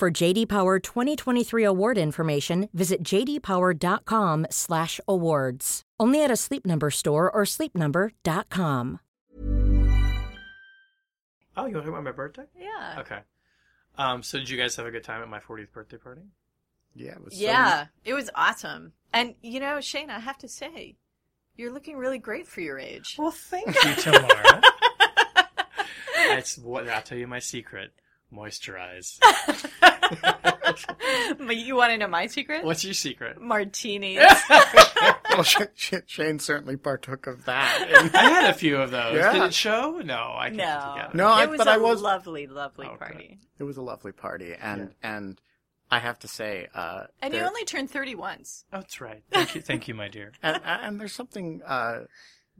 For JD Power 2023 award information, visit jdpower.com/awards. Only at a Sleep Number store or sleepnumber.com. Oh, you want to talk about my birthday? Yeah. Okay. Um, so did you guys have a good time at my 40th birthday party? Yeah, it was so- Yeah, it was awesome. And you know, Shane, I have to say, you're looking really great for your age. Well, thank you, Tamara. That's what I'll tell you my secret. Moisturize. but you want to know my secret? What's your secret? Martinis. well, Sh- Sh- Shane certainly partook of that. I had a few of those. Yeah. Did it show? No, I can't no, together. No, I- it was but a I was- lovely, lovely Okay. party. it was a lovely party, and and I have to say, uh, And you there- only turned thirty once. Oh, that's right. Thank you, thank you, my dear. and, and there's something uh,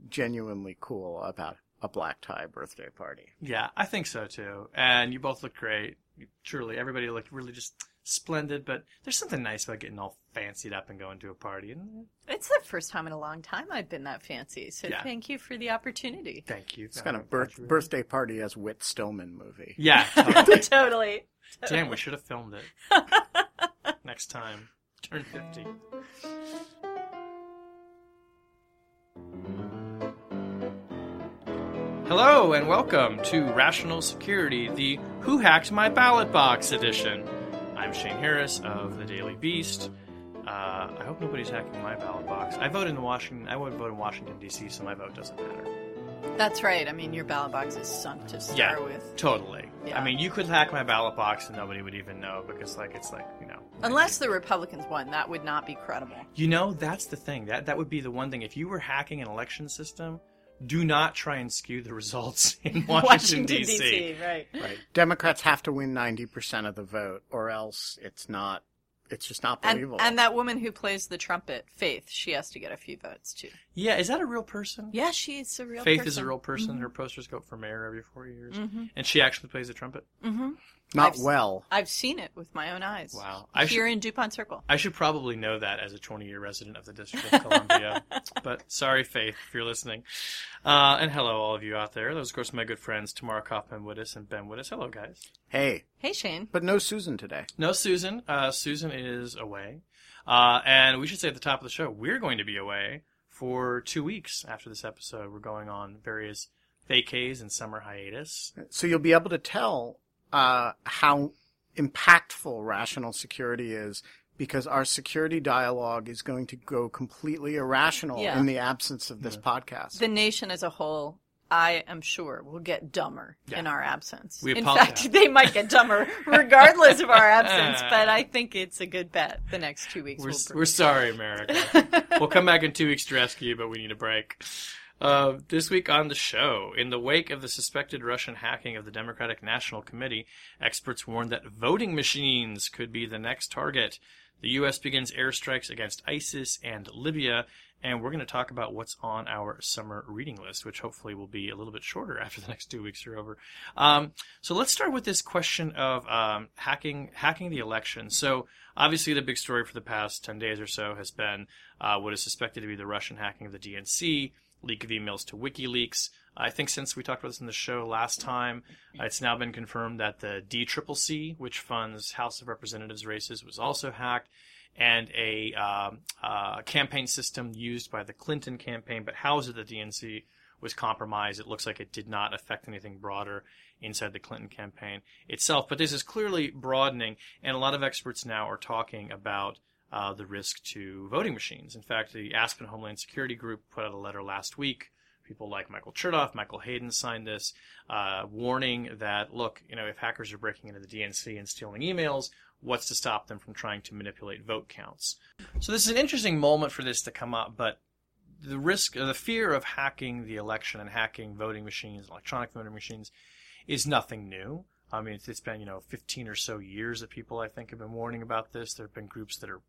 genuinely cool about a black tie birthday party. Yeah, I think so too. And you both look great. Truly, everybody looked really just splendid. But there's something nice about getting all fancied up and going to a party. And It's the first time in a long time I've been that fancy. So Yeah. thank you for the opportunity. thank you. It's kind of birth, birthday party as Whit Stillman movie. Yeah. Totally. totally. Damn, we should have filmed it. Next time. Turn 50. Hello and welcome to Rational Security, the Who Hacked My Ballot Box edition. I'm Shane Harris of the Daily Beast. Uh, I hope nobody's hacking my ballot box. I vote in Washington. I would vote in Washington D.C., so my vote doesn't matter. That's right. I mean, your ballot box is sunk to start Yeah, with. totally. Yeah. I mean, you could hack my ballot box and nobody would even know because, like, it's like you know. Unless the Republicans won, that would not be credible. You know, that's the thing. That that would be the one thing. If you were hacking an election system, do not try and skew the results in Washington, D.C. right. Right. Democrats have to win 90% of the vote, or else it's not. It's just not believable. and that woman who plays the trumpet, Faith, she has to get a few votes too. Yeah, is that a real person? Yeah, she's a real person. Faith person. is a real person. Mm-hmm. Her posters go up for mayor every four years, and she actually plays the trumpet. hmm not I've- well. I've seen it with my own eyes. Wow. I Here should- in Dupont Circle. I should probably know that as a 20-year resident of the District of Columbia. but sorry, Faith, if you're listening. Uh, and hello, all of you out there. Those, of course, my good friends Tamara Kaufman Wittes and Ben Wittes. Hello, guys. Hey, Hey, Shane. but no Susan today. No Susan. Uh, Susan is away. Uh, and we should say at the top of the show, we're going to be away for two weeks after this episode. We're going on various vacays and summer hiatus. So you'll be able to tell uh, how impactful rational security is because our security dialogue is going to go completely irrational Yeah. in the absence of this podcast. The nation as a whole, I am sure, will get dumber Yeah. in our absence. We in apologize. fact, they might get dumber regardless of our absence, but I think it's a good bet. The next two weeks We're, will we're sorry, America. we'll come back in two weeks to rescue you, but we need a break. Uh, this week on the show, in the wake of the suspected Russian hacking of the Democratic National Committee, experts warn that voting machines could be the next target. The U.S. begins airstrikes against ISIS and Libya, and we're going to talk about what's on our summer reading list, which hopefully will be a little bit shorter after the next two weeks are over. Um, so let's start with this question of um, hacking hacking the election. So obviously, the big story for the past ten days or so has been uh, what is suspected to be the Russian hacking of the DNC, leak of emails to WikiLeaks. I think since we talked about this in the show last time, uh, it's now been confirmed that the DCCC, which funds House of Representatives races, was also hacked and a um, uh, campaign system used by the Clinton campaign but housed at the DNC was compromised. It looks like it did not affect anything broader inside the Clinton campaign itself. But this is clearly broadening, and a lot of experts now are talking about uh, the risk to voting machines. In fact, the Aspen Homeland Security Group put out a letter last week. People like Michael Chertoff, Michael Hayden signed this, uh, warning that look, you know, if hackers are breaking into the DNC and stealing emails, what's to stop them from trying to manipulate vote counts? So this is an interesting moment for this to come up, but the risk, the fear of hacking the election and hacking voting machines, electronic voting machines, is nothing new. I mean, it's, it's been you know 15 or so years that people I think have been warning about this. There have been groups that are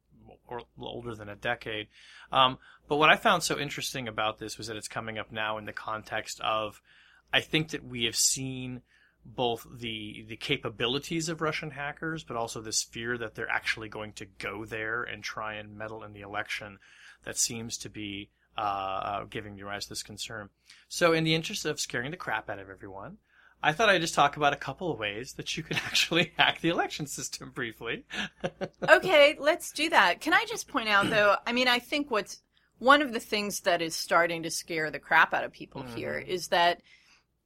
or older than a decade. Um, but what I found so interesting about this was that it's coming up now in the context of, I think that we have seen both the the capabilities of Russian hackers, but also this fear that they're actually going to go there and try and meddle in the election that seems to be uh, uh, giving rise to this concern. So, in the interest of scaring the crap out of everyone, I thought I'd just talk about a couple of ways that you could actually hack the election system briefly. okay, let's do that. Can I just point out, though? I mean, I think what's one of the things that is starting to scare the crap out of people mm-hmm. here is that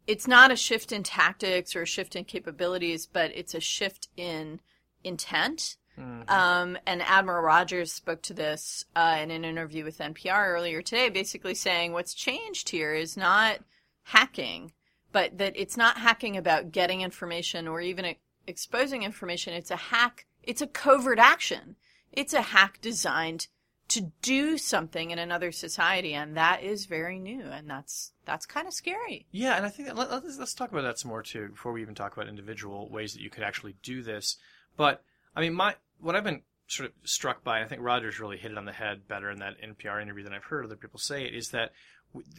it's not a shift in tactics or a shift in capabilities, but it's a shift in intent. Mm-hmm. Um, and Admiral Rogers spoke to this uh, in an interview with NPR earlier today, basically saying what's changed here is not hacking but that it's not hacking about getting information or even exposing information. It's a hack. It's a covert action. It's a hack designed to do something in another society, and that is very new, and that's that's kind of scary. Yeah, and I think that, let, us let's talk about that some more too before we even talk about individual ways that you could actually do this. But I mean, my what I've been sort of struck by, I think Rogers really hit it on the head better in that NPR interview than I've heard other people say it, is that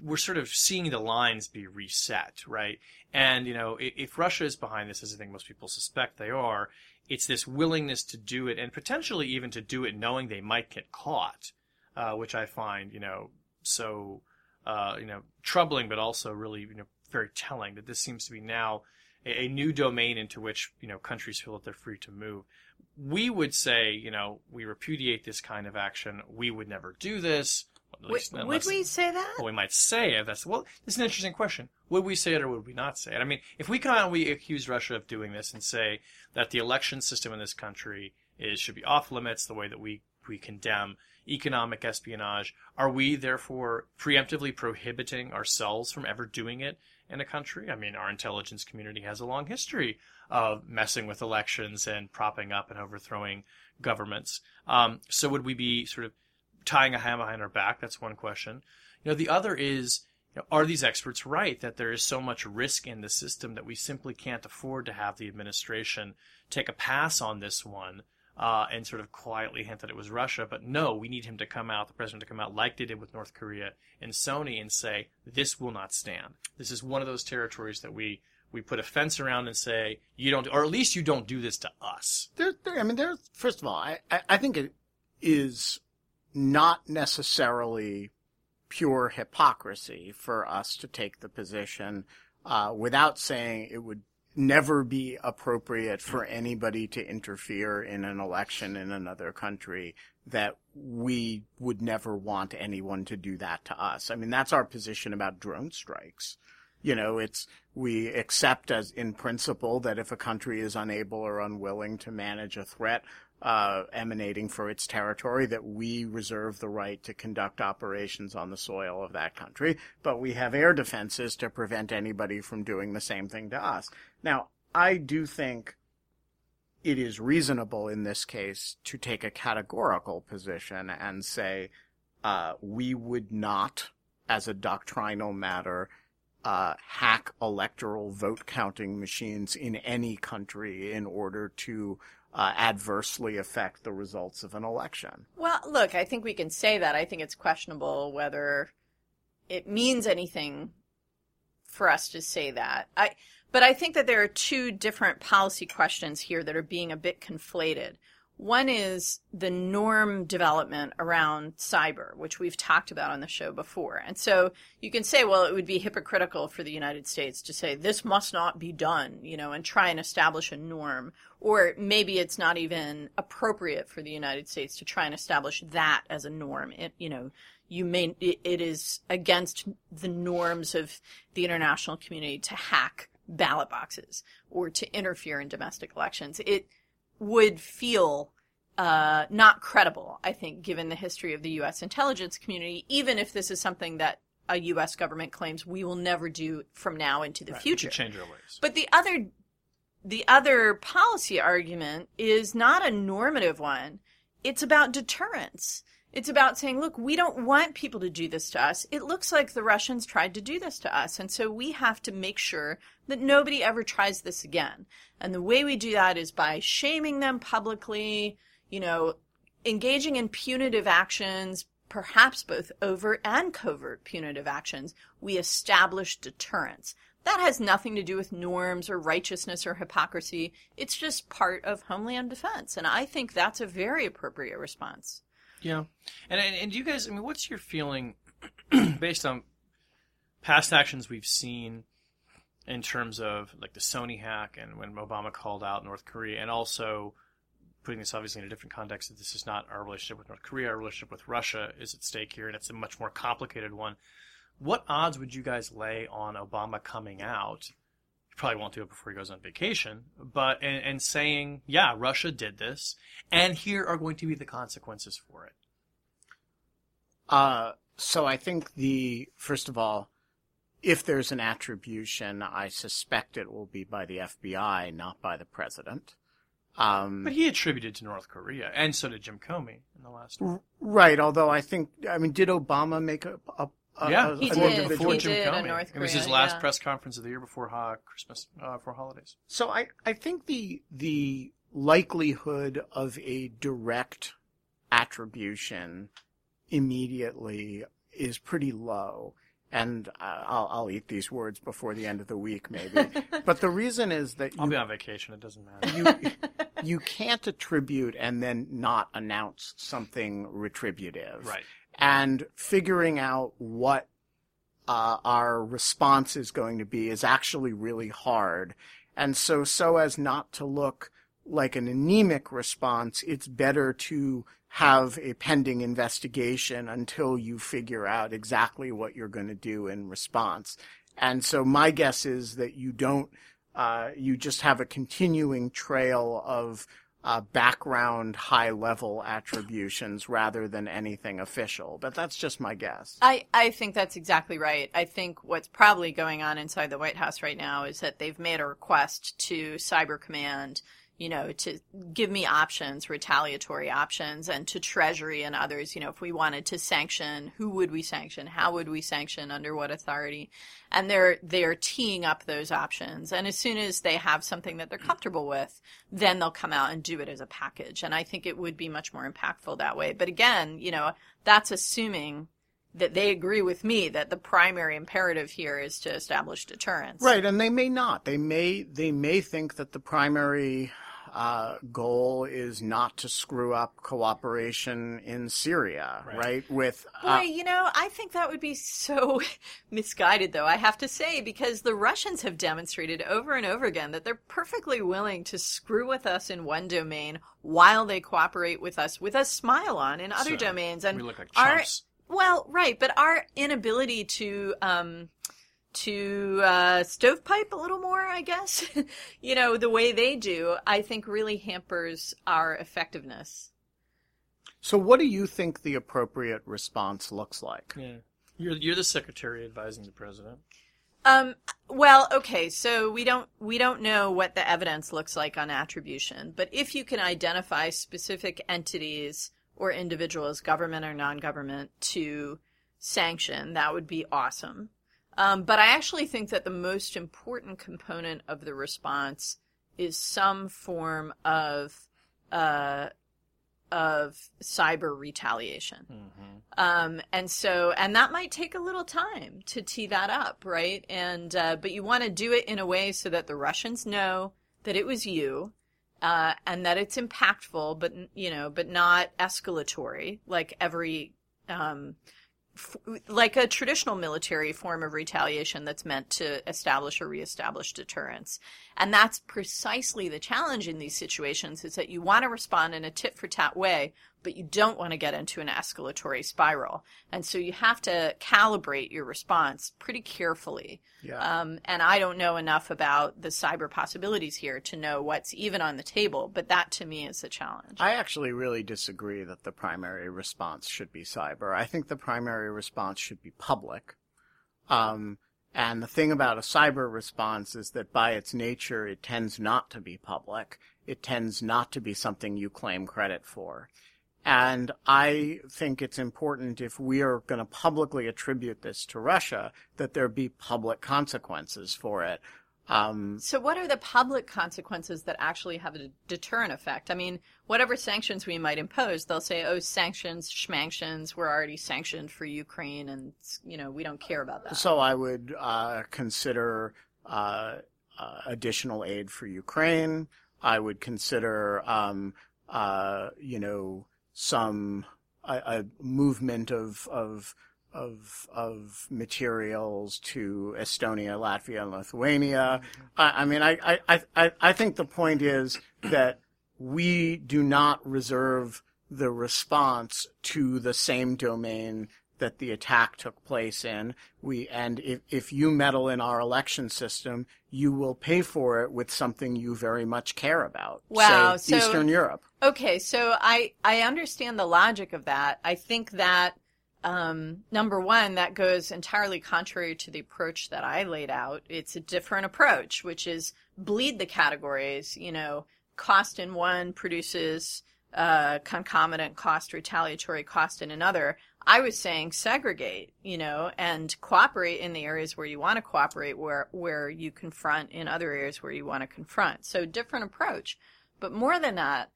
we're sort of seeing the lines be reset, right? And you know, if Russia is behind this, as I think most people suspect they are, it's this willingness to do it, and potentially even to do it knowing they might get caught, uh, which I find you know so uh, you know troubling, but also really you know very telling that this seems to be now a, a new domain into which you know countries feel that they're free to move. We would say, you know, we repudiate this kind of action. We would never do this would, would we say that? Well, we might say it. That's well. This is an interesting question. Would we say it or would we not say it? I mean, if we come out and we accuse Russia of doing this and say that the election system in this country is should be off limits, the way that we we condemn economic espionage, are we therefore preemptively prohibiting ourselves from ever doing it in a country? I mean, our intelligence community has a long history of messing with elections and propping up and overthrowing governments. Um, so would we be sort of tying a hand behind our back? That's one question. You know, the other is, you know, are these experts right that there is so much risk in the system that we simply can't afford to have the administration take a pass on this one uh, and sort of quietly hint that it was Russia? But no, we need him to come out, the president to come out, like they did with North Korea and Sony, and say this will not stand. This is one of those territories that we we put a fence around and say you don't, or at least you don't do this to us. There, there I mean, there. First of all, I, I, I think it is not necessarily pure hypocrisy for us to take the position uh, without saying it would never be appropriate for anybody to interfere in an election in another country that we would never want anyone to do that to us. I mean, that's our position about drone strikes. You know, it's, we accept as in principle that if a country is unable or unwilling to manage a threat, uh, emanating for its territory that we reserve the right to conduct operations on the soil of that country, but we have air defenses to prevent anybody from doing the same thing to us. Now, I do think it is reasonable in this case to take a categorical position and say uh, we would not, as a doctrinal matter, uh, hack electoral vote counting machines in any country in order to uh, adversely affect the results of an election. Well, look, I think we can say that. I think it's questionable whether it means anything for us to say that. I, but I think that there are two different policy questions here that are being a bit conflated. One is the norm development around cyber, which we've talked about on the show before. And so you can say, well, it would be hypocritical for the United States to say this must not be done, you know, and try and establish a norm. Or maybe it's not even appropriate for the United States to try and establish that as a norm. It, you know, you may, it is against the norms of the international community to hack ballot boxes or to interfere in domestic elections. It, would feel uh, not credible, I think, given the history of the U.S. intelligence community, even if this is something that a U.S. government claims we will never do from now into the right, future. Change our ways. But the other, the other policy argument is not a normative one. It's about deterrence. It's about saying, look, we don't want people to do this to us. It looks like the Russians tried to do this to us. And so we have to make sure that nobody ever tries this again. And the way we do that is by shaming them publicly, you know, engaging in punitive actions, perhaps both overt and covert punitive actions. We establish deterrence. That has nothing to do with norms or righteousness or hypocrisy. It's just part of homeland defense. And I think that's a very appropriate response. Yeah. And, and, you guys, I mean, what's your feeling based on past actions we've seen in terms of like the Sony hack and when Obama called out North Korea and also putting this obviously in a different context that this is not our relationship with North Korea, our relationship with Russia is at stake here and it's a much more complicated one. What odds would you guys lay on Obama coming out? Probably won't do it before he goes on vacation, but and, and saying, "Yeah, Russia did this, and here are going to be the consequences for it." Uh, so I think the first of all, if there's an attribution, I suspect it will be by the FBI, not by the president. Um, but he attributed to North Korea, and so did Jim Comey in the last. Right, although I think, I mean, did Obama make a, a yeah, he before, did. before He Jim did Comey. on North It was his last yeah. press conference of the year before uh, Christmas, uh, for holidays. So I, I think the the likelihood of a direct attribution immediately is pretty low. And uh, I'll, I'll eat these words before the end of the week, maybe. but the reason is that I'll you, be on vacation. It doesn't matter. you, you can't attribute and then not announce something retributive. right. And figuring out what uh, our response is going to be is actually really hard. And so, so as not to look like an anemic response, it's better to have a pending investigation until you figure out exactly what you're going to do in response. And so my guess is that you don't, uh, you just have a continuing trail of uh, background high level attributions rather than anything official. But that's just my guess. I, I think that's exactly right. I think what's probably going on inside the White House right now is that they've made a request to Cyber Command, you know, to give me options, retaliatory options, and to Treasury and others, you know, if we wanted to sanction, who would we sanction? How would we sanction? Under what authority? And they're they're teeing up those options. And as soon as they have something that they're comfortable with, then they'll come out and do it as a package. And I think it would be much more impactful that way. But again, you know, that's assuming that they agree with me that the primary imperative here is to establish deterrence. Right, and they may not. They may they may think that the primary uh, goal is not to screw up cooperation in Syria, right? Right. With Boy, uh, you know, I think that would be so misguided, though, I have to say, because the Russians have demonstrated over and over again that they're perfectly willing to screw with us in one domain while they cooperate with us with a smile on in other So, domains. And we look like our, chumps. well, right, but our inability to, um, to uh, stovepipe a little more, I guess, you know, the way they do, I think really hampers our effectiveness. so, what do you think the appropriate response looks like? Yeah. You're you're the secretary advising the president. Um, well, okay, so we don't we don't know what the evidence looks like on attribution, but if you can identify specific entities or individuals, government or non-government, to sanction, that would be awesome. Um, but I actually think that the most important component of the response is some form of uh, of cyber retaliation. Um, and so, and that might take a little time to tee that up, right? And, uh, but you want to do it in a way so that the Russians know that it was you, uh, and that it's impactful, but, you know, but not escalatory, like every, um, like a traditional military form of retaliation that's meant to establish or reestablish deterrence. And that's precisely the challenge in these situations is that you want to respond in a tit for tat way, but you don't want to get into an escalatory spiral. And so you have to calibrate your response pretty carefully. Yeah. Um, and I don't know enough about the cyber possibilities here to know what's even on the table, but that to me is the challenge. I actually really disagree that the primary response should be cyber. I think the primary response should be public. Um, and the thing about a cyber response is that by its nature, it tends not to be public. It tends not to be something you claim credit for. And I think it's important if we are going to publicly attribute this to Russia that there be public consequences for it. Um, So, what are the public consequences that actually have a deterrent effect? I mean, whatever sanctions we might impose, they'll say, "Oh, sanctions, schmanctions, we're already sanctioned for Ukraine, and you know we don't care about that." so I would uh, consider uh, uh, additional aid for Ukraine. I would consider, um, uh, you know, some a, a movement of of of of materials to Estonia, Latvia, and Lithuania. Mm-hmm. I, I mean, I, I, I, I think the point is that we do not reserve the response to the same domain that the attack took place in. We and if if you meddle in our election system, you will pay for it with something you very much care about. Wow, say, so- Eastern Europe. Okay, so I I understand the logic of that. I think that um, number one, that goes entirely contrary to the approach that I laid out. It's a different approach, which is bleed the categories. You know, cost in one produces uh, concomitant cost, retaliatory cost in another. I was saying segregate, you know, and cooperate in the areas where you want to cooperate, where where you confront in other areas where you want to confront. So different approach. But more than that,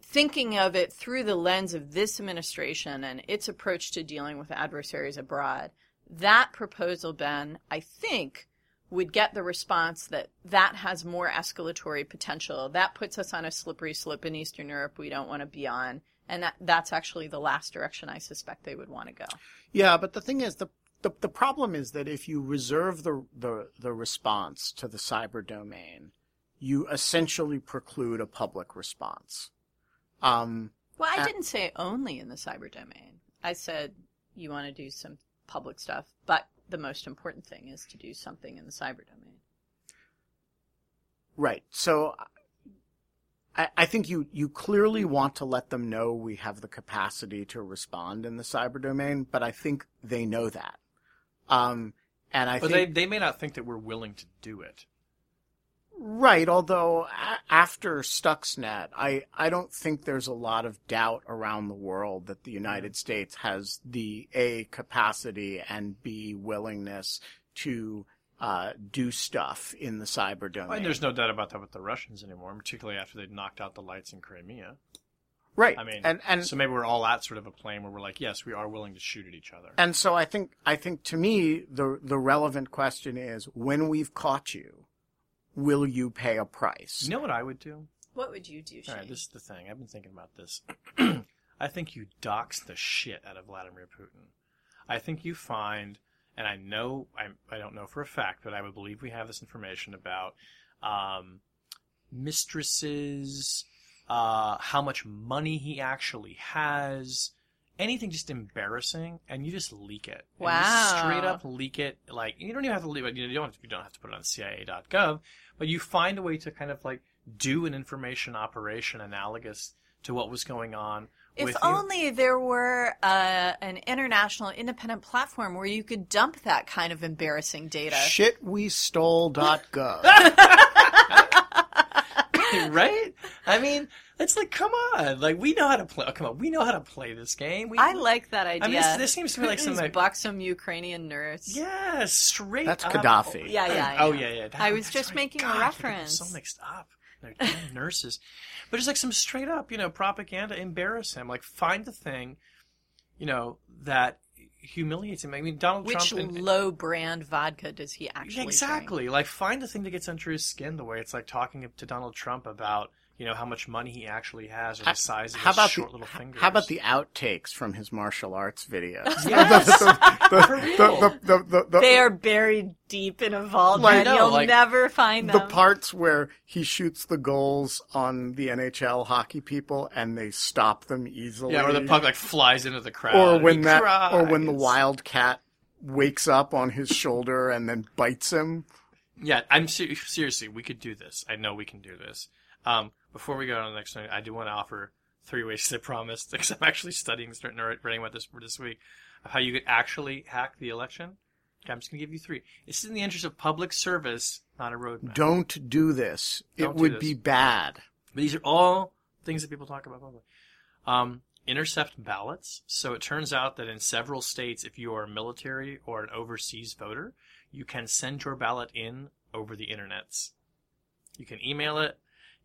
thinking of it through the lens of this administration and its approach to dealing with adversaries abroad, that proposal, Ben, I think would get the response that that has more escalatory potential. That puts us on a slippery slope in Eastern Europe we don't want to be on. And that, that's actually the last direction I suspect they would want to go. Yeah, but the thing is, the the, the problem is that if you reserve the, the the response to the cyber domain, you essentially preclude a public response. Um, Well, I Uh, didn't say only in the cyber domain. I said you want to do some public stuff, but the most important thing is to do something in the cyber domain. Right. So I, I think you, you clearly want to let them know we have the capacity to respond in the cyber domain, but I think they know that. Um, and I But think they, they may not think that we're willing to do it. Right, although a- after Stuxnet, I, I don't think there's a lot of doubt around the world that the United States has the A capacity and B willingness to uh, do stuff in the cyber domain. And there's no doubt about that with the Russians anymore, particularly after they'd knocked out the lights in Crimea. right. I mean, and and so maybe we're all at sort of a plane where we're like, yes, we are willing to shoot at each other. and so I think I think to me the the relevant question is when we've caught you, will you pay a price? you know what I would do? What would you do, Shane? All right, this is the thing. I've been thinking about this. I think you dox the shit out of Vladimir Putin. I think you find, and I know, I, I don't know for a fact, but I would believe we have this information about um, mistresses, uh, how much money he actually has, anything just embarrassing, and you just leak it. And you Wow. straight up leak it. Like you don't even have to leave it. You don't. Have to, you don't have to put it on CIA.gov, but you find a way to kind of like do an information operation analogous to what was going on. If with only there were uh, an international independent platform where you could dump that kind of embarrassing data. Shitwestole.gov. you, right? I mean, it's like, come on, like we know how to play. Oh, come on, we know how to play this game. We, I like that idea. I mean, this, this seems to be like some something. Like, buxom Ukrainian nurse. yeah, straight. That's up. Gaddafi. Yeah, yeah. yeah. Oh yeah. yeah, yeah. That- I was just right. making a God, I get reference. So mixed up. They're damn nurses, but it's like some straight up, you know, propaganda. Embarrass him. Like find the thing, you know, that humiliates him. I mean, Donald Which Trump. and- low brand vodka does he actually Yeah, drink? exactly. Like find the thing that gets under his skin. The way it's like talking to Donald Trump about you know how much money he actually has or the size of How his about short the little fingers. how about the outtakes from his martial arts videos? Yes! the, the, the, the, the, They are buried deep in a vault, Like- and you'll like- never find them. the parts where he shoots the goals on the NHL hockey people and they stop them easily. yeah, or the puck like flies into the crowd, or when he that or when the wildcat wakes up on his shoulder and then bites him. Yeah, I'm ser- seriously. We could do this. I know we can do this. Um, before we go on to the next one, I do want to offer three ways I promised because I'm actually studying, starting writing about this for this week, of how you could actually hack the election. Okay, I'm just gonna give you three. This is in the interest of public service, not a roadmap. Don't do this. Don't it do would this. be bad. But these are all things that people talk about publicly. Um, intercept ballots. So it turns out that in several states, if you are a military or an overseas voter, you can send your ballot in over the internets. You can email it,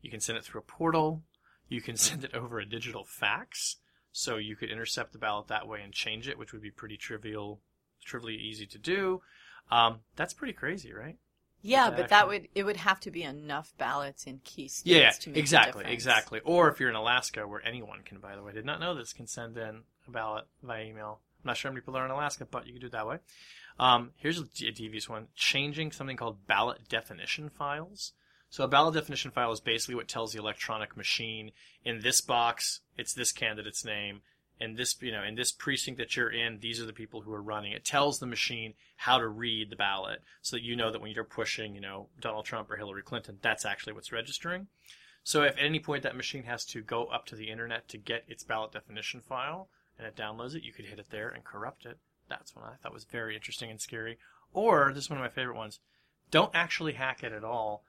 you can send it through a portal, you can send it over a digital fax. So you could intercept the ballot that way and change it, which would be pretty trivial, trivially easy to do. Um, that's pretty crazy, right? Yeah, Exactly. but that would it would have to be enough ballots in key states Yeah, to make exactly, exactly. Or if you're in Alaska, where anyone can, by the way, did not know this, can send in a ballot via email. I'm not sure how many people are in Alaska, but you can do it that way. Um, here's a devious one: changing something called ballot definition files. So a ballot definition file is basically what tells the electronic machine in this box, it's this candidate's name. In this, you know, in this precinct that you're in, these are the people who are running. It tells the machine how to read the ballot, so that you know that when you're pushing, you know, Donald Trump or Hillary Clinton, that's actually what's registering. So if at any point that machine has to go up to the internet to get its ballot definition file and it downloads it, you could hit it there and corrupt it. That's one I thought was very interesting and scary. Or this is one of my favorite ones. Don't actually hack it at all.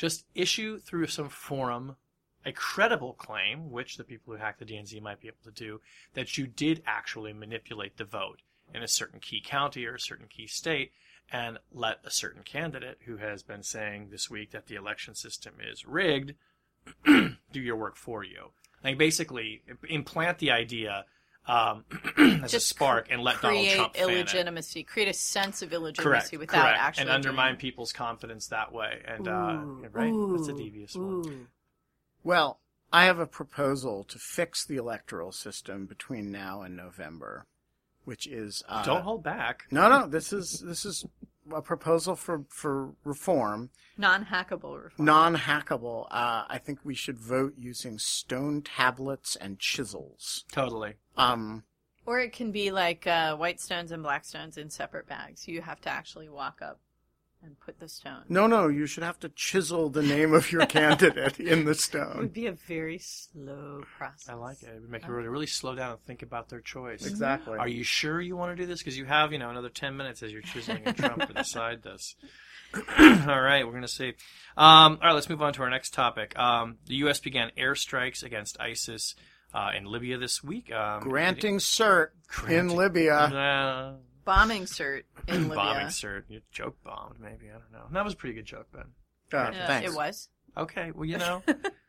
Just issue through some forum a credible claim, which the people who hack the DNC might be able to do, that you did actually manipulate the vote in a certain key county or a certain key state, and let a certain candidate who has been saying this week that the election system is rigged do your work for you. Like basically implant the idea um, as a Just spark and let Donald create Trump fan it. illegitimacy, create a sense of illegitimacy Correct, without correct, actually and undermine doing people's confidence that way. And uh, Ooh, right, that's a ooh, devious one. Well, I have a proposal to fix the electoral system between now and November, which is uh, Don't hold back. No, no, this is this is a proposal for for reform, non-hackable reform. non-hackable. Uh, I think we should vote using stone tablets and chisels. Totally. Um, Or it can be like uh, white stones and black stones in separate bags. You have to actually walk up and put the stone. no, no, you should have to chisel the name of your candidate in the stone. It would be a very slow process. I like it. It would make everybody really slow down and think about their choice. Exactly. Are you sure you want to do this? Because you have, you know, another 10 minutes as you're chiseling and Trump to decide this. all right, we're going to see. Um, all right, let's move on to our next topic. Um, the U.S. began airstrikes against ISIS uh, in Libya this week. Um, Granting cert in Granting- Libya. Uh, Bombing cert in Libya. bombing, cert. You joke bombed, maybe. I don't know. That was a pretty good joke, Ben. Uh, Yeah, thanks. It was. Okay, well, you know, i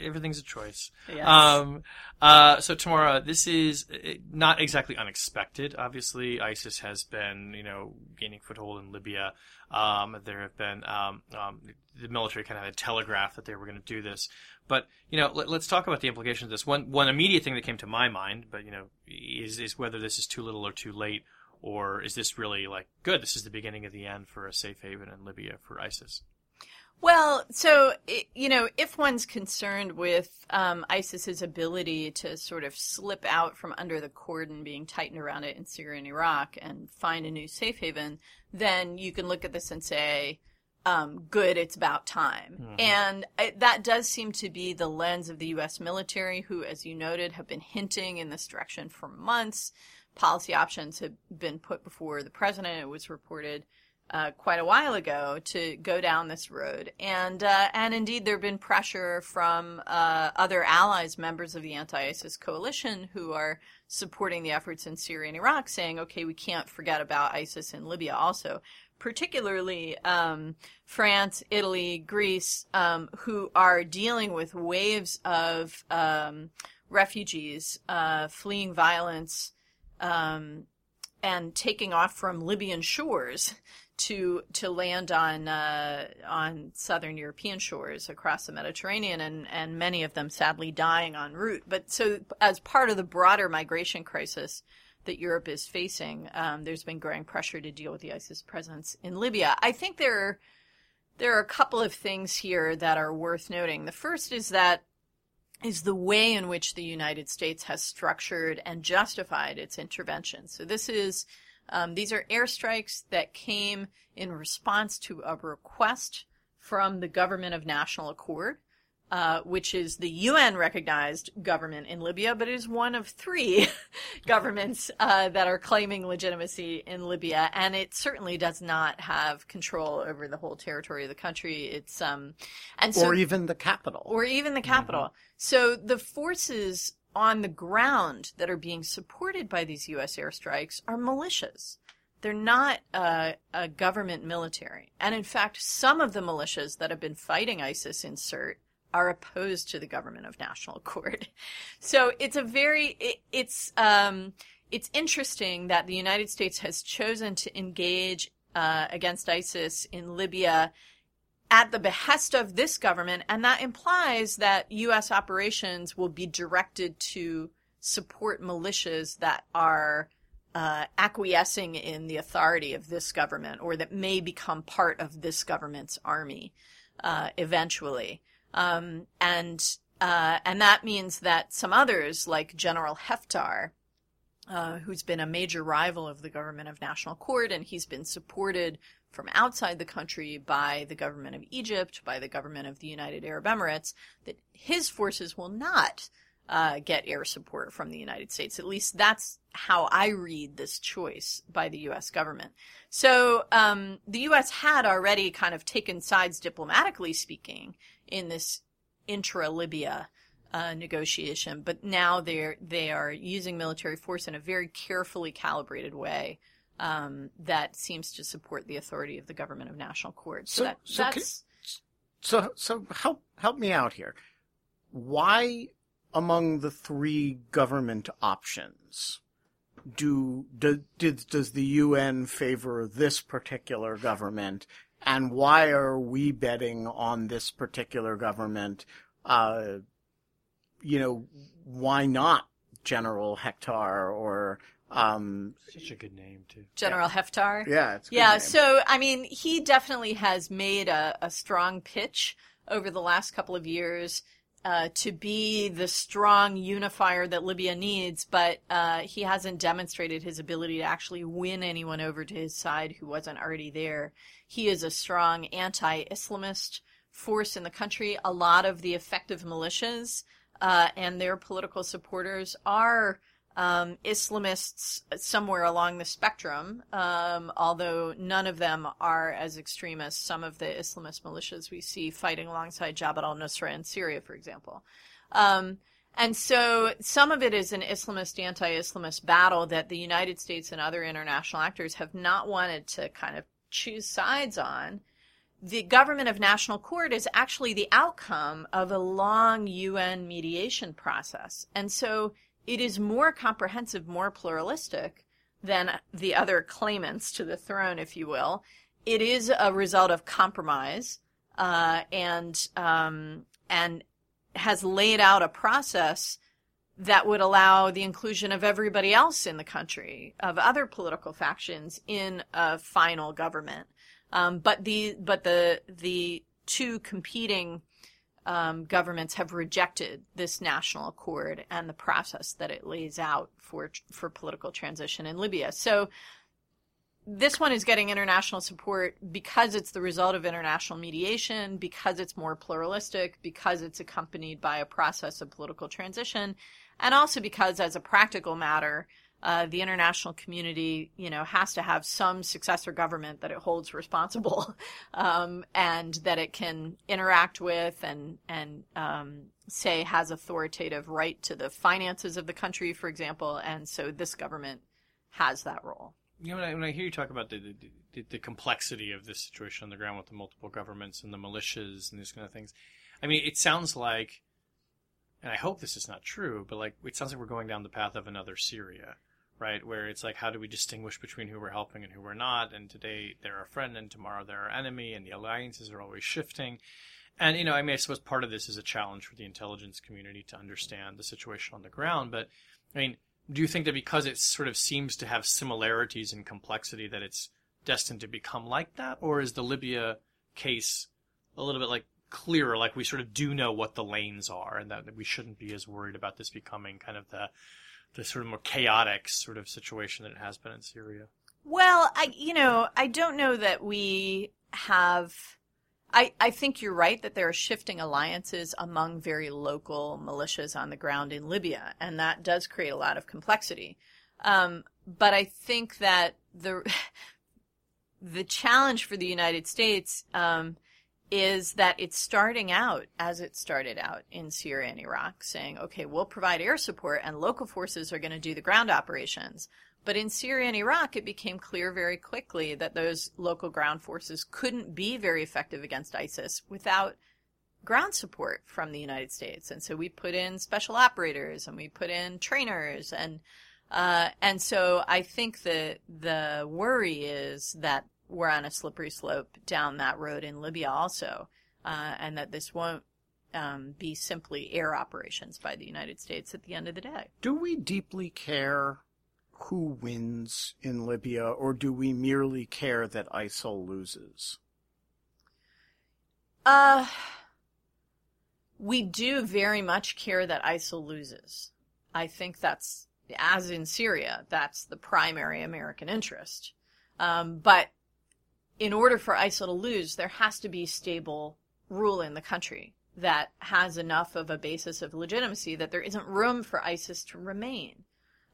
everything's a choice. Yes. Um, uh, so Tamara, this is uh, not exactly unexpected. Obviously, ISIS has been, you know, gaining foothold in Libya. Um, there have been, um, um, the military kind of had telegraphed that they were going to do this. But, you know, let, us talk about the implications of this. One, one immediate thing that came to my mind, but, you know, is, is whether this is too little or too late, or is this really like, good, this is the beginning of the end for a safe haven in Libya for ISIS? Well, so you know, if one's concerned with um, ISIS's ability to sort of slip out from under the cordon being tightened around it in Syria and Iraq and find a new safe haven, then you can look at this and say, um, "Good, it's about time." And I, that does seem to be the lens of the U.S. military, who, as you noted, have been hinting in this direction for months. Policy options have been put before the president. It was reported uh, quite a while ago to go down this road, and uh, and indeed there have been pressure from uh, other allies, members of the anti-ISIS coalition, who are supporting the efforts in Syria and Iraq, saying, okay, we can't forget about ISIS in Libya also. Particularly um, France, Italy, Greece, um, who are dealing with waves of um, refugees uh, fleeing violence um, and taking off from Libyan shores to to land on uh, on southern European shores across the Mediterranean, and and many of them sadly dying en route. But so as part of the broader migration crisis that Europe is facing, um, there's been growing pressure to deal with the ISIS presence in Libya. I think there are, there are a couple of things here that are worth noting. The first is that is the way in which the United States has structured and justified its intervention. So this is um, these are airstrikes that came in response to a request from the government of national accord, uh, which is the UN recognized government in Libya, but it is one of three governments uh, that are claiming legitimacy in Libya, and it certainly does not have control over the whole territory of the country. It's um, and so or even the capital. or even the capital. So the forces on the ground that are being supported by these U.S. airstrikes are militias. They're not uh, a government military. And in fact, some of the militias that have been fighting ISIS in Sirte are opposed to the government of national accord. So it's a very, it, it's, um, it's interesting that the United States has chosen to engage uh, against ISIS in Libya at the behest of this government, and that implies that U.S. operations will be directed to support militias that are uh, acquiescing in the authority of this government or that may become part of this government's army uh, eventually. Um, and uh, and that means that some others, like General Haftar, uh, who's been a major rival of the government of national accord, and he's been supported from outside the country by the government of Egypt, by the government of the United Arab Emirates, that his forces will not uh, get air support from the United States. At least that's how I read this choice by the U.S. government. So um, the U.S. had already kind of taken sides diplomatically speaking in this intra-Libya uh, negotiation, but now they're they are using military force in a very carefully calibrated way um, that seems to support the authority of the government of national accord. So, So- that, so can- So, so help help me out here. Why, among the three government options, do, do did, does the UN favor this particular government, and why are we betting on this particular government? Uh, you know, why not General Hector or um, Such a good name too. General Haftar. yeah, it's a good Yeah, name. so I mean, he definitely has made a, a strong pitch over the last couple of years uh, to be the strong unifier that Libya needs, but uh, he hasn't demonstrated his ability to actually win anyone over to his side who wasn't already there. He is a strong anti-Islamist force in the country. A lot of the effective militias uh, and their political supporters are um, Islamists somewhere along the spectrum, um, although none of them are as extreme as some of the Islamist militias we see fighting alongside Jabhat al Nusra in Syria, for example. Um, and so some of it is an Islamist, anti Islamist battle that the United States and other international actors have not wanted to kind of choose sides on. The government of national accord is actually the outcome of a long UN mediation process. And so it is more comprehensive, more pluralistic than the other claimants to the throne, if you will. It is a result of compromise, uh, and um, and has laid out a process that would allow the inclusion of everybody else in the country, of other political factions, in a final government. Um, but the but the the two competing um, governments have rejected this national accord and the process that it lays out for for political transition in Libya. So this one is getting international support because it's the result of international mediation, because it's more pluralistic, because it's accompanied by a process of political transition, and also because, as a practical matter, uh, the international community, you know, has to have some successor government that it holds responsible, um, and that it can interact with and and um, say has authoritative right to the finances of the country, for example. And so this government has that role. Know, when I, when I hear you talk about the, the, the, the complexity of this situation on the ground with the multiple governments and the militias and these kind of things, I mean, it sounds like, and I hope this is not true, but like it sounds like we're going down the path of another Syria, right? Where it's like, how do we distinguish between who we're helping and who we're not? And today they're our friend, and tomorrow they're our enemy, and the alliances are always shifting. And you know, I mean, I suppose part of this is a challenge for the intelligence community to understand the situation on the ground. But I mean, do you think that because it sort of seems to have similarities in complexity that it's destined to become like that, or is the Libya case a little bit like clearer, like we sort of do know what the lanes are, and that we shouldn't be as worried about this becoming kind of the the sort of more chaotic sort of situation that it has been in Syria? Well, I you know, I don't know that we have I, I think you're right that there are shifting alliances among very local militias on the ground in Libya, and that does create a lot of complexity. Um, but I think that the the challenge for the United States um, is that it's starting out as it started out in Syria and Iraq, saying, okay, we'll provide air support and local forces are going to do the ground operations. But in Syria and Iraq, it became clear very quickly that those local ground forces couldn't be very effective against ISIS without ground support from the United States. And so we put in special operators and we put in trainers and uh, and so I think that the worry is that we're on a slippery slope down that road in Libya also, uh, and that this won't um, be simply air operations by the United States at the end of the day. Do we deeply care who wins in Libya, or do we merely care that ISIL loses? Uh, we do very much care that ISIL loses. I think that's, as in Syria, that's the primary American interest. Um, but in order for ISIL to lose, there has to be stable rule in the country that has enough of a basis of legitimacy that there isn't room for ISIS to remain.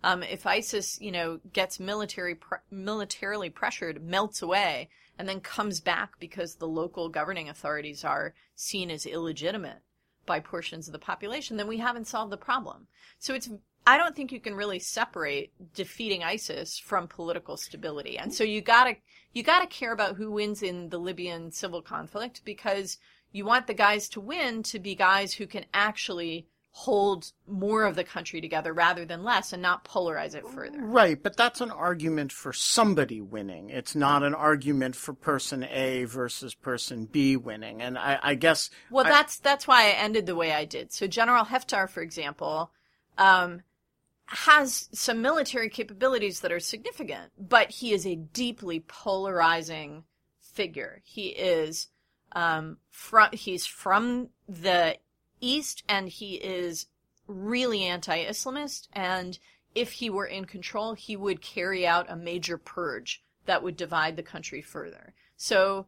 Um, if ISIS, you know, gets military pre- militarily pressured, melts away, and then comes back because the local governing authorities are seen as illegitimate by portions of the population, then we haven't solved the problem. So it's I don't think you can really separate defeating ISIS from political stability. And so you gotta you gotta care about who wins in the Libyan civil conflict because you want the guys to win to be guys who can actually hold more of the country together rather than less and not polarize it further. Right, but that's an argument for somebody winning. It's not an argument for person A versus person B winning. And I, I guess Well I- that's that's why I ended the way I did. So General Haftar, for example, um, has some military capabilities that are significant, but he is a deeply polarizing figure. He is um, from he's from the east, and he is really anti-Islamist. And if he were in control, he would carry out a major purge that would divide the country further. So,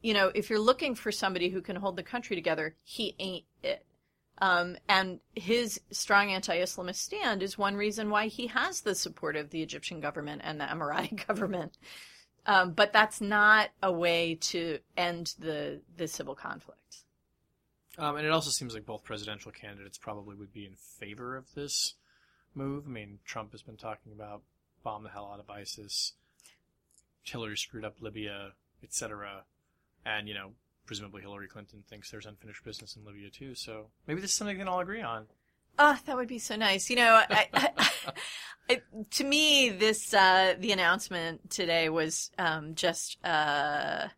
you know, if you're looking for somebody who can hold the country together, he ain't it. Um, and his strong anti-Islamist stand is one reason why he has the support of the Egyptian government and the Emirati government. Um, but that's not a way to end the the civil conflict. Um, and it also seems like both presidential candidates probably would be in favor of this move. I mean, Trump has been talking about bomb the hell out of ISIS. Hillary screwed up Libya, etc. And you know, presumably Hillary Clinton thinks there's unfinished business in Libya too. So maybe this is something they can all agree on. Oh, that would be so nice. You know, I, I, I, to me, this uh, the announcement today was um, just uh,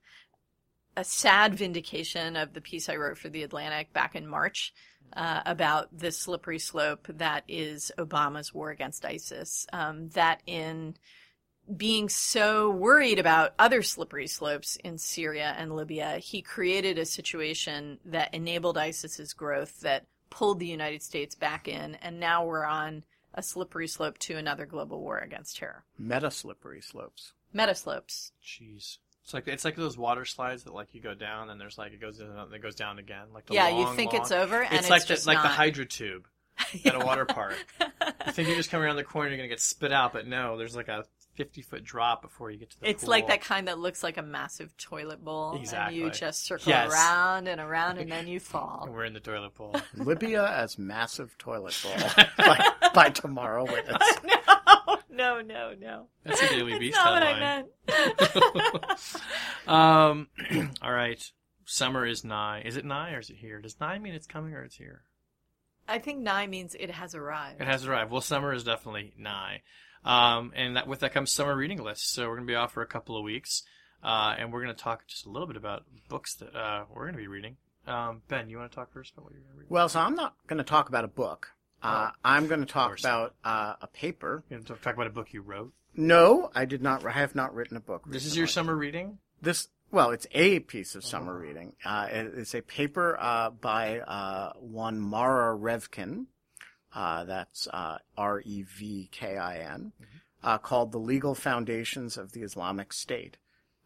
a sad vindication of the piece I wrote for the Atlantic back in March uh, about the slippery slope that is Obama's war against ISIS. Um, that in being so worried about other slippery slopes in Syria and Libya, he created a situation that enabled ISIS's growth that pulled the United States back in, and now we're on a slippery slope to another global war against terror. meta slippery slopes. Meta slopes. Jeez. It's like it's like those water slides that like you go down and there's like it goes down, it goes down again. Like the Yeah, long, you think long- it's over, and it's, like just the, like the not. hydro tube at a water park. you think you're just coming around the corner, you're gonna get spit out, but no, there's like a 50 foot drop before you get to the It's pool. like that kind that looks like a massive toilet bowl, Exactly. and you just circle Yes. around and around, and then you fall. And we're in the toilet bowl. Libya as massive toilet bowl by, by tomorrow witness. no, no, no, no. That's a Daily That's Beast not what I meant. um, all right. Summer is nigh. Is it nigh or is it here? Does nigh mean it's coming or it's here? I think nigh means it has arrived. It has arrived. Well, summer is definitely nigh. Um, and that with that comes summer reading lists. So we're going to be off for a couple of weeks. Uh, and we're going to talk just a little bit about books that uh, we're going to be reading. Um, ben, you want to talk first about what you're going to read? Well, so I'm not going to talk about a book. Uh, I'm going to talk about uh, a paper. You're going to talk about a book you wrote. No, I did not. I have not written a book. This is your summer reading. This well, it's a piece of summer reading. Uh, it's a paper uh, by uh, one Mara Revkin. Uh, that's uh, R E V K I N, uh, called "The Legal Foundations of the Islamic State,"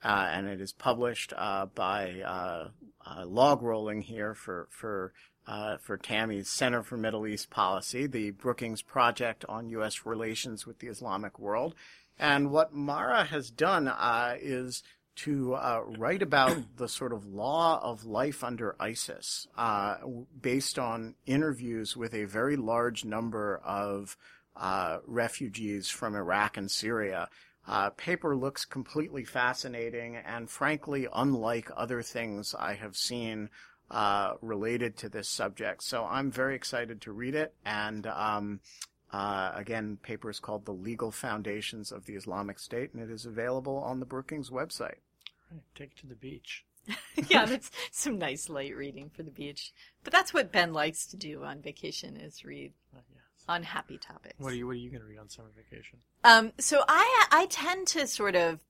uh, and it is published uh, by uh, uh, Log Rolling here for for. Uh, for Tammy's Center for Middle East Policy, the Brookings Project on U.S. relations with the Islamic world. And what Mara has done uh, is to uh, write about the sort of law of life under ISIS, uh, based on interviews with a very large number of uh, refugees from Iraq and Syria. Uh, paper looks completely fascinating and, frankly, unlike other things I have seen uh, related to this subject. So I'm very excited to read it. And um, uh, again, paper is called "The Legal Foundations of the Islamic State," and it is available on the Brookings website. Right, take it to the beach. yeah, that's some nice light reading for the beach. But that's what Ben likes to do on vacation is read Uh, on happy topics. What are you What are you going to read on summer vacation? Um, so I I tend to sort of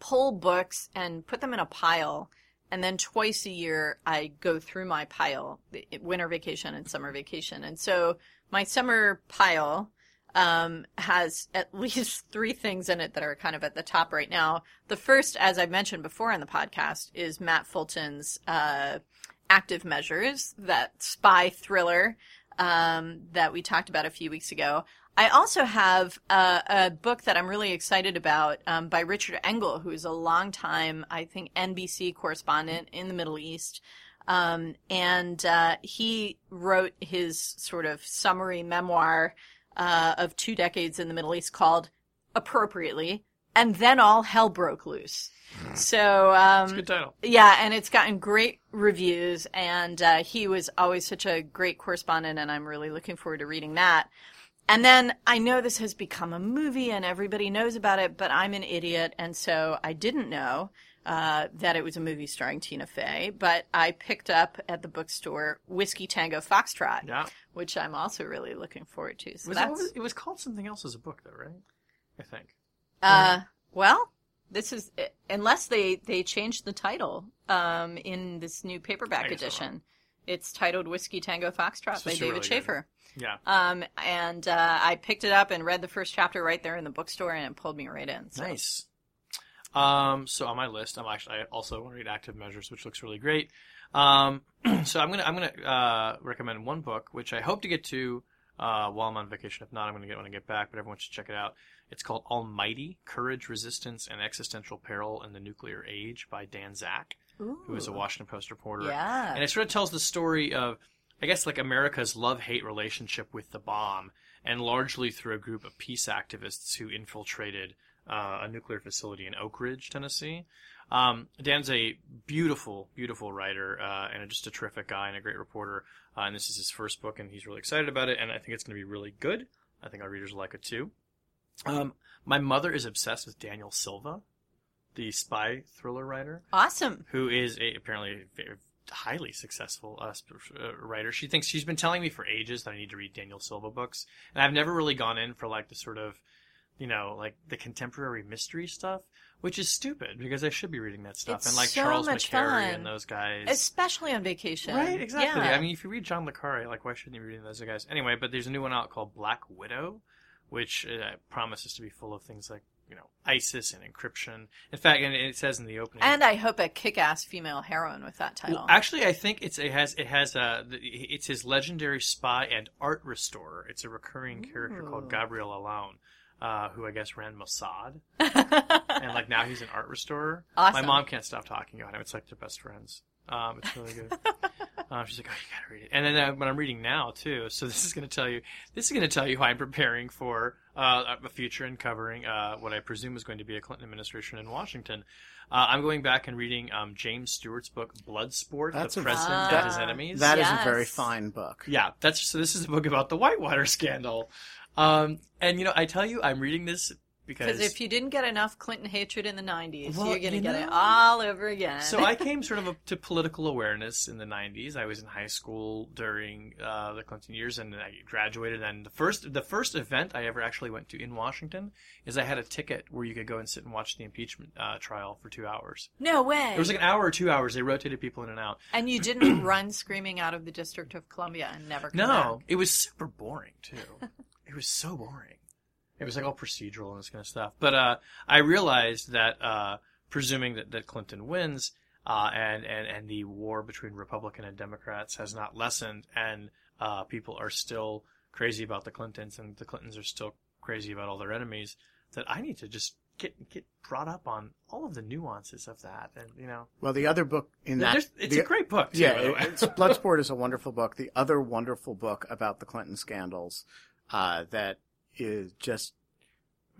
pull books and put them in a pile, and then twice a year I go through my pile, the- winter vacation and summer vacation. And so my summer pile um, has at least three things in it that are kind of at the top right now. The first, as I mentioned before in the podcast, is Matt Fulton's uh, Active Measures, that spy thriller um, that we talked about a few weeks ago. I also have a, a book that I'm really excited about um, by Richard Engel, who is a longtime, I think, NBC correspondent in the Middle East. Um, and uh, he wrote his sort of summary memoir uh, of two decades in the Middle East called appropriately, and then all hell broke loose. So um, It's a good title. yeah, and it's gotten great reviews, and uh, he was always such a great correspondent, and I'm really looking forward to reading that. And then I know this has become a movie and everybody knows about it, but I'm an idiot, and so I didn't know uh, that it was a movie starring Tina Fey. But I picked up at the bookstore Whiskey Tango Foxtrot, Yeah. which I'm also really looking forward to. So Was it, that's was, it was called something else as a book, though, right? I think. Uh, well, this is unless they they changed the title um, in this new paperback edition. It's titled "Whiskey Tango Foxtrot" It's by David really good. Yeah. Um, and uh, I picked it up and read the first chapter right there in the bookstore, and it pulled me right in. So. Nice. Um, so on my list, I'm actually I also want to read Active Measures, which looks really great. Um, so I'm gonna I'm gonna uh, recommend one book, which I hope to get to uh, while I'm on vacation. If not, I'm gonna get when I get back. But everyone should check it out. It's called Almighty: Courage, Resistance, and Existential Peril in the Nuclear Age by Dan Zak, who is a Washington Post reporter. Yeah. And it sort of tells the story of, I guess, like America's love hate relationship with the bomb, and largely through a group of peace activists who infiltrated uh, a nuclear facility in Oak Ridge, Tennessee. Um, Dan's a beautiful, beautiful writer, uh, and just a terrific guy and a great reporter. Uh, and this is his first book, and he's really excited about it, and I think it's going to be really good. I think our readers will like it too. Um, my mother is obsessed with Daniel Silva, the spy thriller writer Awesome. who is a, apparently a very highly successful uh, sp- uh, writer. She thinks she's been telling me for ages that I need to read Daniel Silva books, and I've never really gone in for like the sort of, you know, like the contemporary mystery stuff, which is stupid because I should be reading that stuff. It's and like so Charles much McCarry fun. and those guys. Especially on vacation. Right, exactly. Yeah. I mean, if you read John Le Carre, like, why shouldn't you be reading those guys? Anyway, but there's a new one out called Black Widow, which uh, promises to be full of things like, you know, ISIS and encryption. In fact, and it says in the opening. and I hope a kick-ass female heroine with that title. Well, actually, I think it's it has it has uh it's his legendary spy and art restorer. It's a recurring character called Ooh. Gabriel Allon, uh, who I guess ran Mossad, and like now he's an art restorer. Awesome. My mom can't stop talking about him. It's like they're best friends. Um, it's really good. um, she's like, oh, you gotta read it. And then uh, what I'm reading now too. So this is gonna tell you. This is gonna tell you how I'm preparing for uh, a future and covering uh, what I presume is going to be a Clinton administration in Washington. Uh, I'm going back and reading um, James Stewart's book Bloodsport: That's The a- President Ah. and His Enemies. That is Yes. a very fine book. Yeah, that's so. This is a book about the Whitewater scandal, um, and you know, I tell you, I'm reading this because Because if you didn't get enough Clinton hatred in the 90s, Well, you're going to you get it all over again. so I came sort of up to political awareness in the 90s. I was in high school during uh, the Clinton years, and I graduated. And the first, the first event I ever actually went to in Washington is I had a ticket where you could go and sit and watch the impeachment uh, trial for two hours. no way. It was like an hour or two hours. They rotated people in and out. and you didn't run screaming out of the District of Columbia and never come No, back. it was super boring too. it was so boring. It was like all procedural and this kind of stuff. But uh, I realized that, uh, presuming that, that Clinton wins, uh, and, and, and the war between Republican and Democrats has not lessened, and uh, people are still crazy about the Clintons, and the Clintons are still crazy about all their enemies, that I need to just get get brought up on all of the nuances of that, and you know, Well, the other book in that There's- it's the- a great book. Too, yeah, it- it's, Bloodsport is a wonderful book. The other wonderful book about the Clinton scandals uh, that is just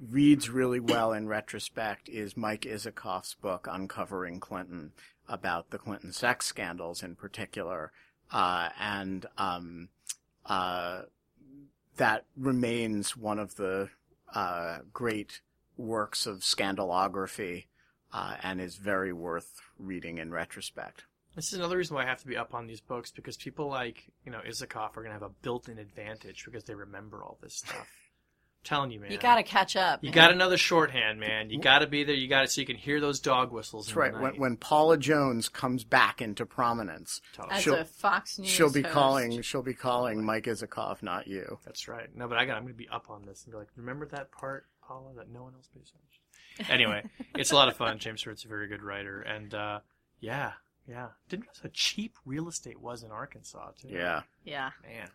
reads really well in retrospect is Mike Isikoff's book Uncovering Clinton about the Clinton sex scandals in particular, uh, and um, uh, that remains one of the uh, great works of scandalography. Uh, and is very worth reading in retrospect. This is another reason why I have to be up on these books because people like you know Isikoff are gonna have a built-in advantage because they remember all this stuff. I'm telling you, man. You got to catch up. You man. got another shorthand, man. You got to be there. You got it so you can hear those dog whistles. That's in right. When, night. when Paula Jones comes back into prominence, Totally. as she'll- a Fox News. she'll be host. calling. She'll be calling Mike Isikoff, not you. That's right. No, but I got. I'm going to be up on this and be like, remember that part, Paula, that no one else pays attention. Anyway, it's a lot of fun. James Hurt's a very good writer, and uh, yeah, yeah. Didn't realize how cheap real estate was in Arkansas too. Yeah. Yeah. man.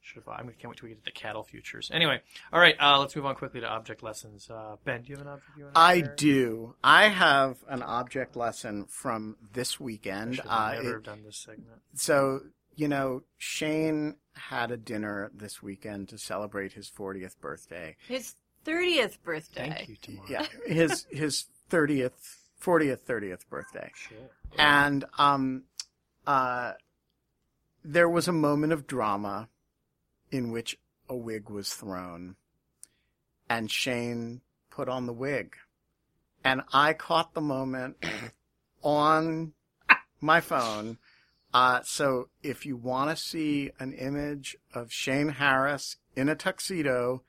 Should have. I can't wait till we get to the cattle futures. Anyway, all right. Uh, let's move on quickly to object lessons. Uh, ben, do you have an object you want to I share? do. I have an object lesson from this I weekend. should Uh, never it- done this segment. so you know, Shane had a dinner this weekend to celebrate his 40th birthday. His 30th birthday. Thank you, tomorrow. Yeah, his his 30th, 40th, 30th birthday. Sure. And um, uh, there was a moment of drama in which a wig was thrown, and Shane put on the wig, and I caught the moment on my phone. Uh, so if you want to see an image of Shane Harris in a tuxedo,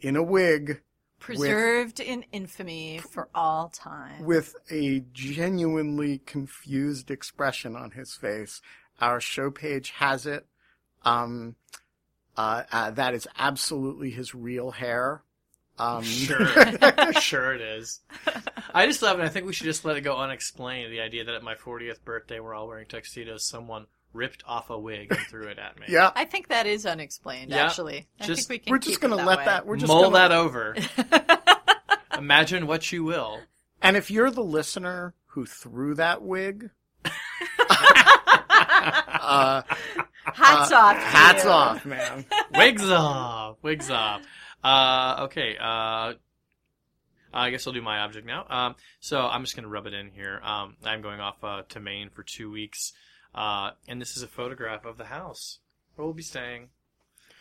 in a wig, Preserved in infamy for all time. with a genuinely confused expression on his face. Our show page has it. Um, uh, uh, that is absolutely his real hair. Um, Sure, sure it is. I just love it. I think we should just let it go unexplained. The idea that at my 40th birthday we're all wearing tuxedos, someone ripped off a wig and threw it at me. yeah, I think that is unexplained, Yeah, actually. I just- think we can we're just keep it gonna let way. that. We're just Mull gonna, that over. Imagine what you will. And if you're the listener who threw that wig, uh, Hats uh, off. to Hats you. off, man. Wigs off. Wigs off. Uh, okay. Uh, I guess I'll do my object now. Um, so I'm just going to rub it in here. Um, I'm going off uh, to Maine for two weeks, uh, and this is a photograph of the house where we'll be staying.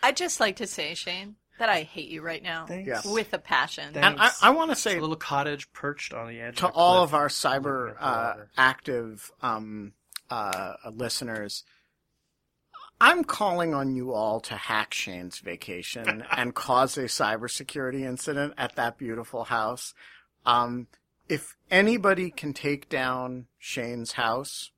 I'd just like to say, Shane, that I hate you right now. Thanks. Yes. With a passion. Thank- And I, I want to say a little cottage perched on the edge to of all of our cyber uh, active um, uh, listeners, I'm calling on you all to hack Shane's vacation and cause a cybersecurity incident at that beautiful house. Um, if anybody can take down Shane's house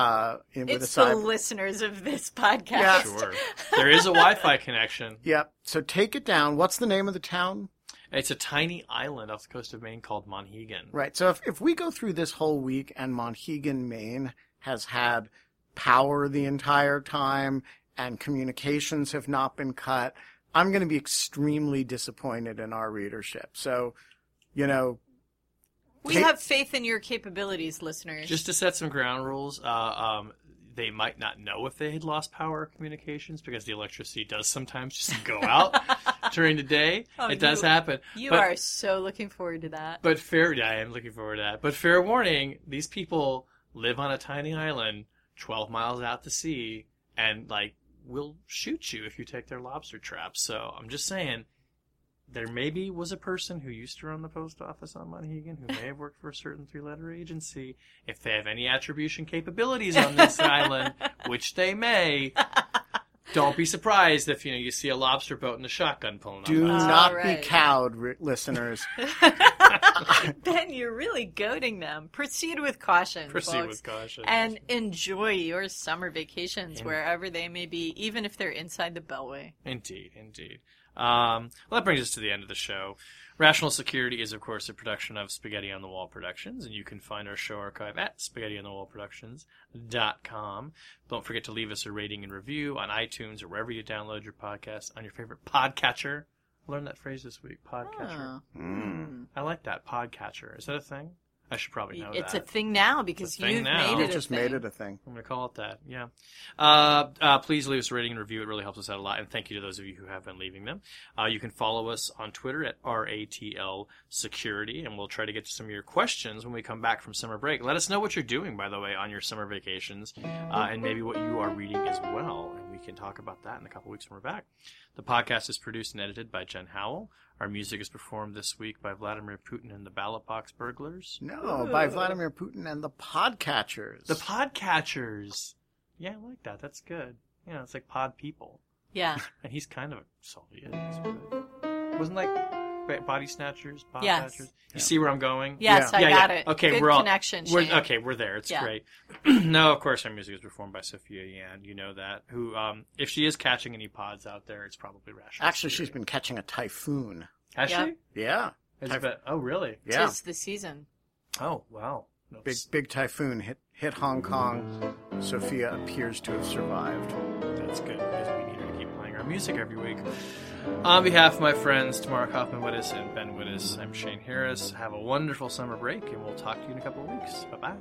uh, in, with it's a the cyber, listeners of this podcast. Yeah. Sure. there is a Wi-Fi connection. yep. So take it down. What's the name of the town? It's a tiny island off the coast of Maine called Monhegan. Right. So if, if we go through this whole week and Monhegan, Maine has had power the entire time and communications have not been cut, I'm going to be extremely disappointed in our readership. So, you know, We Take- have faith in your capabilities, listeners. Just to set some ground rules, uh, um, they might not know if they had lost power or communications because the electricity does sometimes just go out during the day. Oh, it does you- happen. you but, are so looking forward to that. But fair, yeah, I am looking forward to that. But fair warning: these people live on a tiny island, twelve miles out to sea, and like will shoot you if you take their lobster traps. So I'm just saying, there maybe was a person who used to run the post office on Monhegan who may have worked for a certain three-letter agency. If they have any attribution capabilities on this island, which they may. Don't be surprised if you know you see a lobster boat and a shotgun pulling do up. All not right. be cowed, ri- listeners. ben, you're really goading them. Proceed with caution. Proceed folks. with caution. And enjoy your summer vacations In- wherever they may be, even if they're inside the Beltway. Indeed, indeed. Um, well, that brings us to the end of the show. Rational Security is, of course, a production of Spaghetti on the Wall Productions, and you can find our show archive at spaghettionthewallproductions.com. Don't forget to leave us a rating and review on iTunes or wherever you download your podcast on your favorite podcatcher I learned that phrase this week. Podcatcher. Oh. Mm. I like that. Podcatcher. Is that a thing? I should probably know It's that. a thing now because It's a thing you've now. made You it. a just thing. made it a thing. I'm going to call it that. Yeah. Uh, uh, please leave us a rating and review. It really helps us out a lot. And thank you to those of you who have been leaving them. Uh, you can follow us on Twitter at RATL Security, and we'll try to get to some of your questions when we come back from summer break. Let us know what you're doing, by the way, on your summer vacations, uh, and maybe what you are reading as well. And we can talk about that in a couple weeks when we're back. The podcast is produced and edited by Jen Howell. Our music is performed this week by Vladimir Putin and the Ballot Box Burglars. No, by Vladimir Putin and the Podcatchers. The Podcatchers. Yeah, I like that. That's good. You know, it's like pod people. Yeah. And he's kind of a Soviet. It's. Wasn't like ba- body snatchers, pod Yes. snatchers? You see where I'm going? Yes, Yeah. I Yeah, got yeah. it. Okay, Good we're all connection. We're, Shane. okay, we're there. It's Yeah. great. no, of course, our music is performed by Sophia Yan. You know that. Who, um, if she is catching any pods out there, it's probably rational. Actually, she's been catching a typhoon. Has Yep. she? Yeah. Typh- been- oh, really? Yeah. Tis the season. Oh, wow. No, Big big typhoon hit hit Hong Kong. Sophia appears to have survived. That's good because we need her to keep playing our music every week. On behalf of my friends Tamara Cofman Wittes and Ben Wittes, I'm Shane Harris. Have a wonderful summer break, and we'll talk to you in a couple of weeks. Bye bye.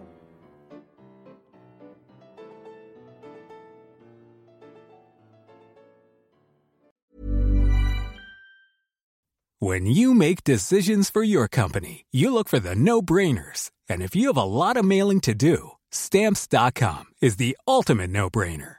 When you make decisions for your company, you look for the no brainers. And if you have a lot of mailing to do, stamps.com is the ultimate no brainer.